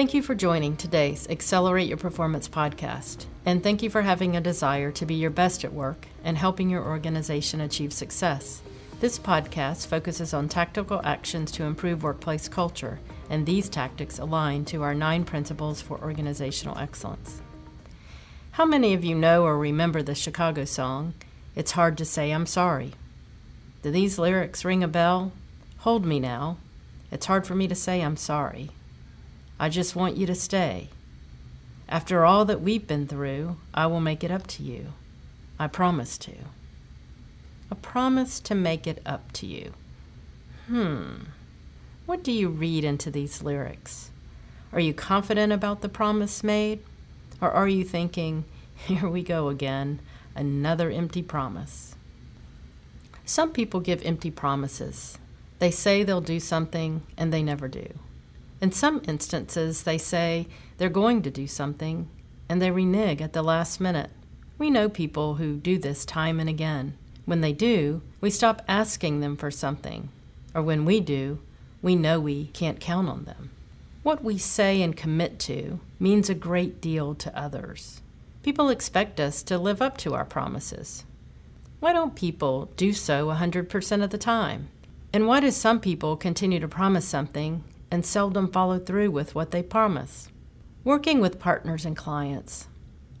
Thank you for joining today's Accelerate Your Performance podcast, and thank you for having a desire to be your best at work and helping your organization achieve success. This podcast focuses on tactical actions to improve workplace culture, and these tactics align to our nine principles for organizational excellence. How many of you know or remember the Chicago song, It's Hard to Say I'm Sorry? Do these lyrics ring a bell? Hold me now. It's hard for me to say I'm sorry. I just want you to stay. After all that we've been through, I will make it up to you. I promise to. A promise to make it up to you. Hmm. What do you read into these lyrics? Are you confident about the promise made? Or are you thinking, here we go again, another empty promise? Some people give empty promises. They say they'll do something and they never do. In some instances, they say they're going to do something and they renege at the last minute. We know people who do this time and again. When they do, we stop asking them for something, or when we do, we know we can't count on them. What we say and commit to means a great deal to others. People expect us to live up to our promises. Why don't people do so 100% of the time? And why do some people continue to promise something and seldom follow through with what they promise. Working with partners and clients,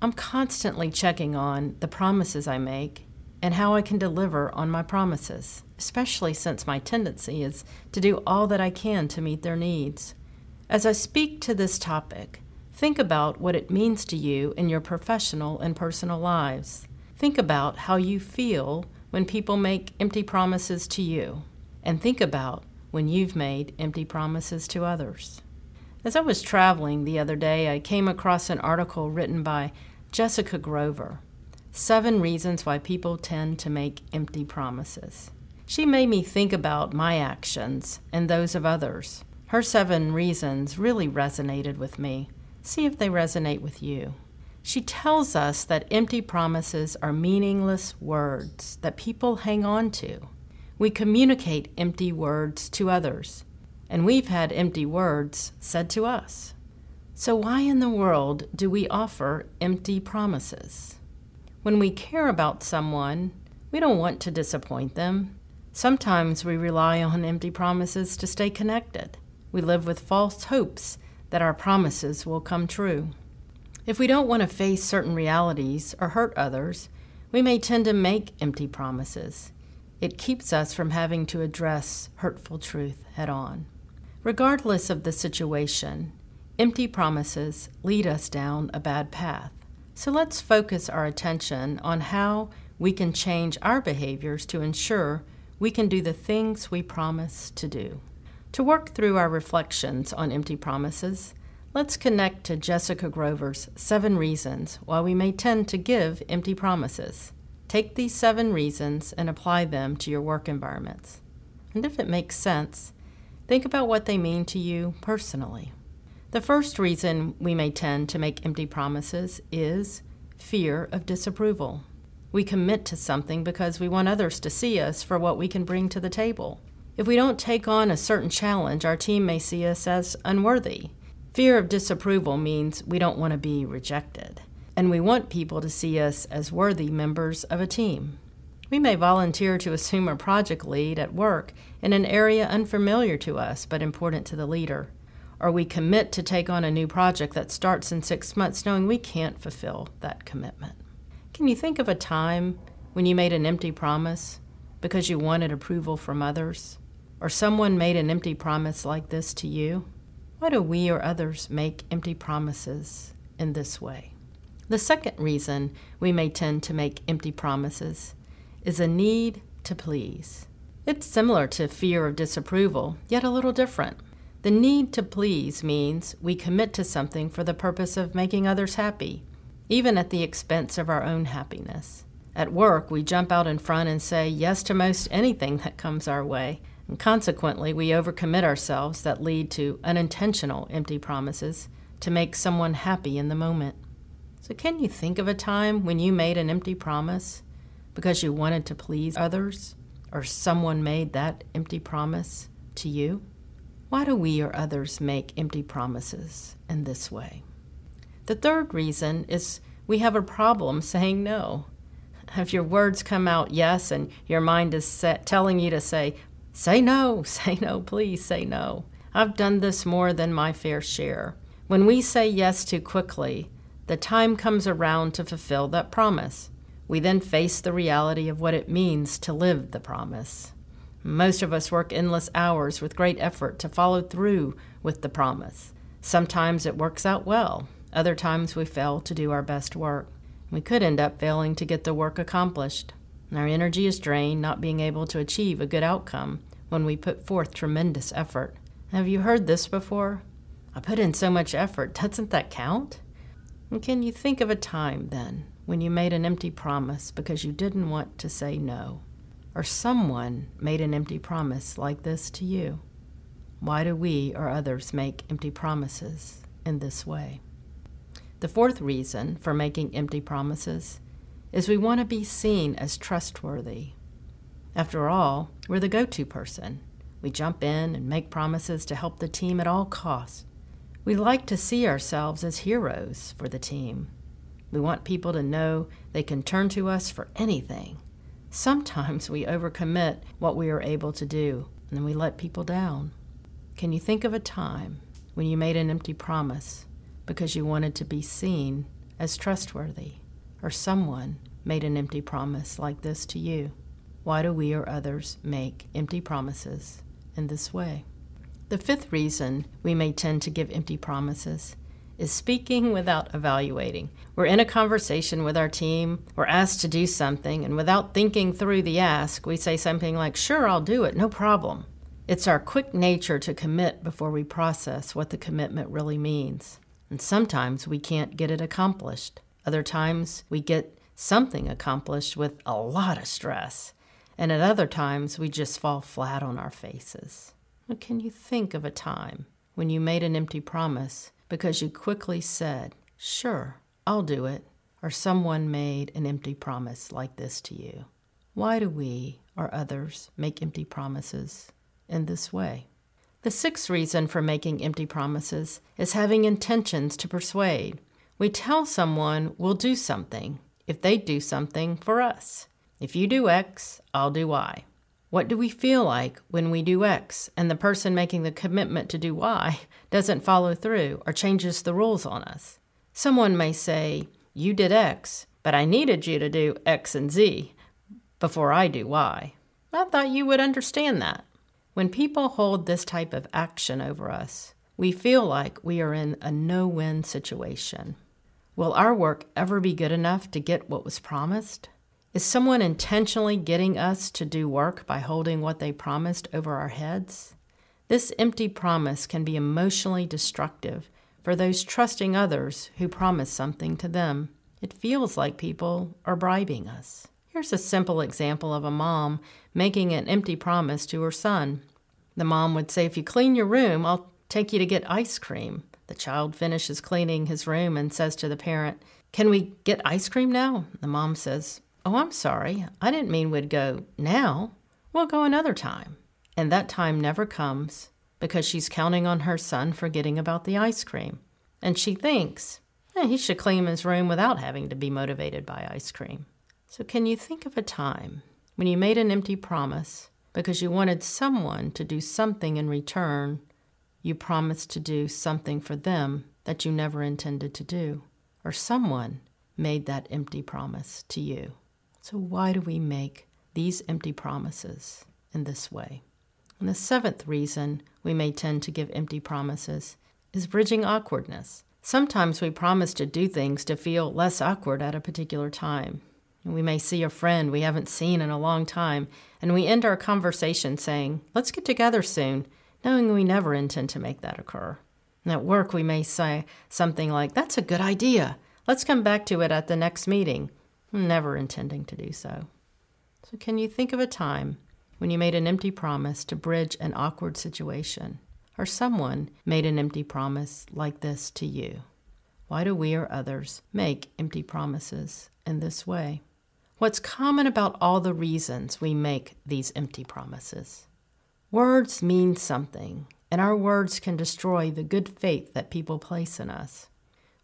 I'm constantly checking on the promises I make and how I can deliver on my promises, especially since my tendency is to do all that I can to meet their needs. As I speak to this topic, think about what it means to you in your professional and personal lives. Think about how you feel when people make empty promises to you, and think about when you've made empty promises to others. As I was traveling the other day, I came across an article written by Jessica Grover Seven Reasons Why People Tend to Make Empty Promises. She made me think about my actions and those of others. Her seven reasons really resonated with me. See if they resonate with you. She tells us that empty promises are meaningless words that people hang on to. We communicate empty words to others, and we've had empty words said to us. So, why in the world do we offer empty promises? When we care about someone, we don't want to disappoint them. Sometimes we rely on empty promises to stay connected. We live with false hopes that our promises will come true. If we don't want to face certain realities or hurt others, we may tend to make empty promises. It keeps us from having to address hurtful truth head on. Regardless of the situation, empty promises lead us down a bad path. So let's focus our attention on how we can change our behaviors to ensure we can do the things we promise to do. To work through our reflections on empty promises, let's connect to Jessica Grover's seven reasons why we may tend to give empty promises. Take these seven reasons and apply them to your work environments. And if it makes sense, think about what they mean to you personally. The first reason we may tend to make empty promises is fear of disapproval. We commit to something because we want others to see us for what we can bring to the table. If we don't take on a certain challenge, our team may see us as unworthy. Fear of disapproval means we don't want to be rejected and we want people to see us as worthy members of a team. We may volunteer to assume a project lead at work in an area unfamiliar to us but important to the leader, or we commit to take on a new project that starts in six months knowing we can't fulfill that commitment. Can you think of a time when you made an empty promise because you wanted approval from others? Or someone made an empty promise like this to you? Why do we or others make empty promises in this way? The second reason we may tend to make empty promises is a need to please. It's similar to fear of disapproval, yet a little different. The need to please means we commit to something for the purpose of making others happy, even at the expense of our own happiness. At work, we jump out in front and say yes to most anything that comes our way, and consequently, we overcommit ourselves that lead to unintentional empty promises to make someone happy in the moment. So, can you think of a time when you made an empty promise because you wanted to please others, or someone made that empty promise to you? Why do we or others make empty promises in this way? The third reason is we have a problem saying no. If your words come out yes and your mind is set, telling you to say, say no, say no, please say no. I've done this more than my fair share. When we say yes too quickly, the time comes around to fulfill that promise. We then face the reality of what it means to live the promise. Most of us work endless hours with great effort to follow through with the promise. Sometimes it works out well, other times we fail to do our best work. We could end up failing to get the work accomplished. Our energy is drained, not being able to achieve a good outcome when we put forth tremendous effort. Have you heard this before? I put in so much effort, doesn't that count? And can you think of a time then when you made an empty promise because you didn't want to say no? Or someone made an empty promise like this to you? Why do we or others make empty promises in this way? The fourth reason for making empty promises is we want to be seen as trustworthy. After all, we're the go to person. We jump in and make promises to help the team at all costs. We like to see ourselves as heroes for the team. We want people to know they can turn to us for anything. Sometimes we overcommit what we are able to do, and then we let people down. Can you think of a time when you made an empty promise because you wanted to be seen as trustworthy, or someone made an empty promise like this to you? Why do we or others make empty promises in this way? The fifth reason we may tend to give empty promises is speaking without evaluating. We're in a conversation with our team, we're asked to do something, and without thinking through the ask, we say something like, Sure, I'll do it, no problem. It's our quick nature to commit before we process what the commitment really means. And sometimes we can't get it accomplished. Other times we get something accomplished with a lot of stress. And at other times we just fall flat on our faces. Can you think of a time when you made an empty promise because you quickly said, Sure, I'll do it, or someone made an empty promise like this to you? Why do we or others make empty promises in this way? The sixth reason for making empty promises is having intentions to persuade. We tell someone we'll do something if they do something for us. If you do X, I'll do Y. What do we feel like when we do X and the person making the commitment to do Y doesn't follow through or changes the rules on us? Someone may say, You did X, but I needed you to do X and Z before I do Y. I thought you would understand that. When people hold this type of action over us, we feel like we are in a no win situation. Will our work ever be good enough to get what was promised? Is someone intentionally getting us to do work by holding what they promised over our heads? This empty promise can be emotionally destructive for those trusting others who promise something to them. It feels like people are bribing us. Here's a simple example of a mom making an empty promise to her son. The mom would say, If you clean your room, I'll take you to get ice cream. The child finishes cleaning his room and says to the parent, Can we get ice cream now? The mom says, Oh, I'm sorry. I didn't mean we'd go now. We'll go another time. And that time never comes because she's counting on her son forgetting about the ice cream. And she thinks, eh, he should clean his room without having to be motivated by ice cream. So, can you think of a time when you made an empty promise because you wanted someone to do something in return? You promised to do something for them that you never intended to do, or someone made that empty promise to you. So, why do we make these empty promises in this way? And the seventh reason we may tend to give empty promises is bridging awkwardness. Sometimes we promise to do things to feel less awkward at a particular time. We may see a friend we haven't seen in a long time, and we end our conversation saying, Let's get together soon, knowing we never intend to make that occur. And at work, we may say something like, That's a good idea. Let's come back to it at the next meeting never intending to do so. So, can you think of a time when you made an empty promise to bridge an awkward situation, or someone made an empty promise like this to you? Why do we or others make empty promises in this way? What's common about all the reasons we make these empty promises? Words mean something, and our words can destroy the good faith that people place in us.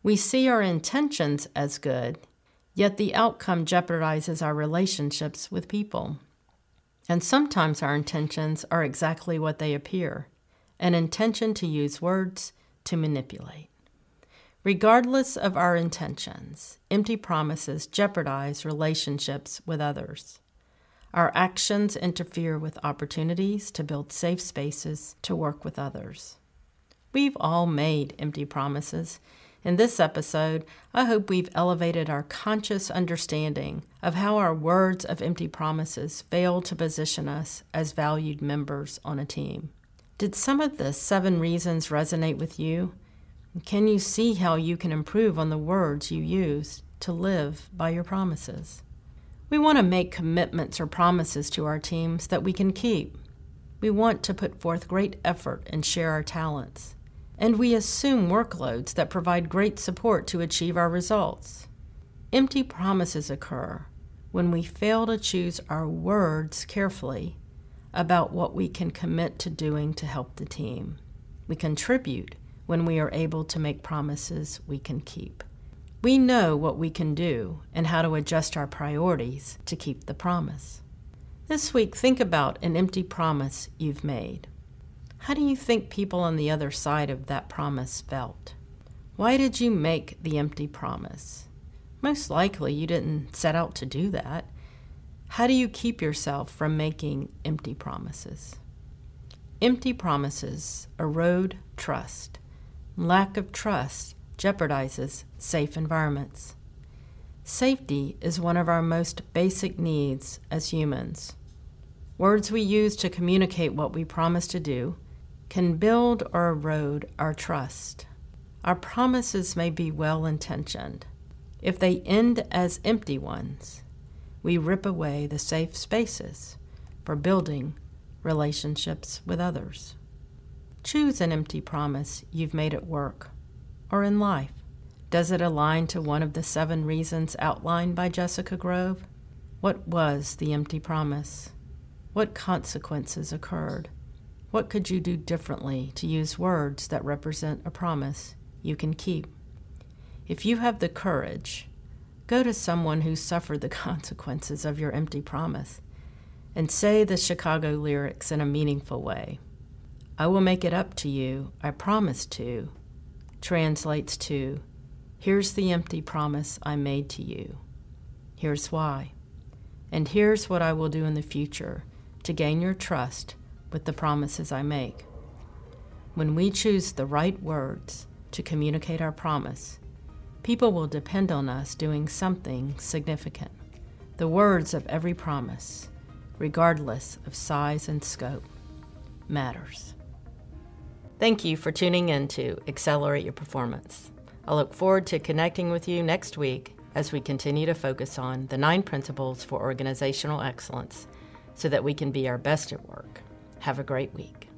We see our intentions as good, yet the outcome jeopardizes our relationships with people. And sometimes our intentions are exactly what they appear an intention to use words to manipulate. Regardless of our intentions, empty promises jeopardize relationships with others. Our actions interfere with opportunities to build safe spaces to work with others. We've all made empty promises. In this episode, I hope we've elevated our conscious understanding of how our words of empty promises fail to position us as valued members on a team. Did some of the seven reasons resonate with you? Can you see how you can improve on the words you use to live by your promises? We want to make commitments or promises to our teams that we can keep. We want to put forth great effort and share our talents. And we assume workloads that provide great support to achieve our results. Empty promises occur when we fail to choose our words carefully about what we can commit to doing to help the team. We contribute when we are able to make promises we can keep. We know what we can do and how to adjust our priorities to keep the promise. This week, think about an empty promise you've made. How do you think people on the other side of that promise felt? Why did you make the empty promise? Most likely you didn't set out to do that. How do you keep yourself from making empty promises? Empty promises erode trust. Lack of trust jeopardizes safe environments. Safety is one of our most basic needs as humans. Words we use to communicate what we promise to do can build or erode our trust. Our promises may be well intentioned. If they end as empty ones, we rip away the safe spaces for building relationships with others. Choose an empty promise you've made at work or in life? Does it align to one of the seven reasons outlined by Jessica Grove? What was the empty promise? What consequences occurred? What could you do differently to use words that represent a promise you can keep? If you have the courage, go to someone who suffered the consequences of your empty promise and say the Chicago lyrics in a meaningful way. I will make it up to you, I promise to, translates to Here's the empty promise I made to you. Here's why. And here's what I will do in the future to gain your trust with the promises I make. When we choose the right words to communicate our promise, people will depend on us doing something significant. The words of every promise, regardless of size and scope, matters. Thank you for tuning in to Accelerate Your Performance. I look forward to connecting with you next week as we continue to focus on the nine principles for organizational excellence so that we can be our best at work. Have a great week.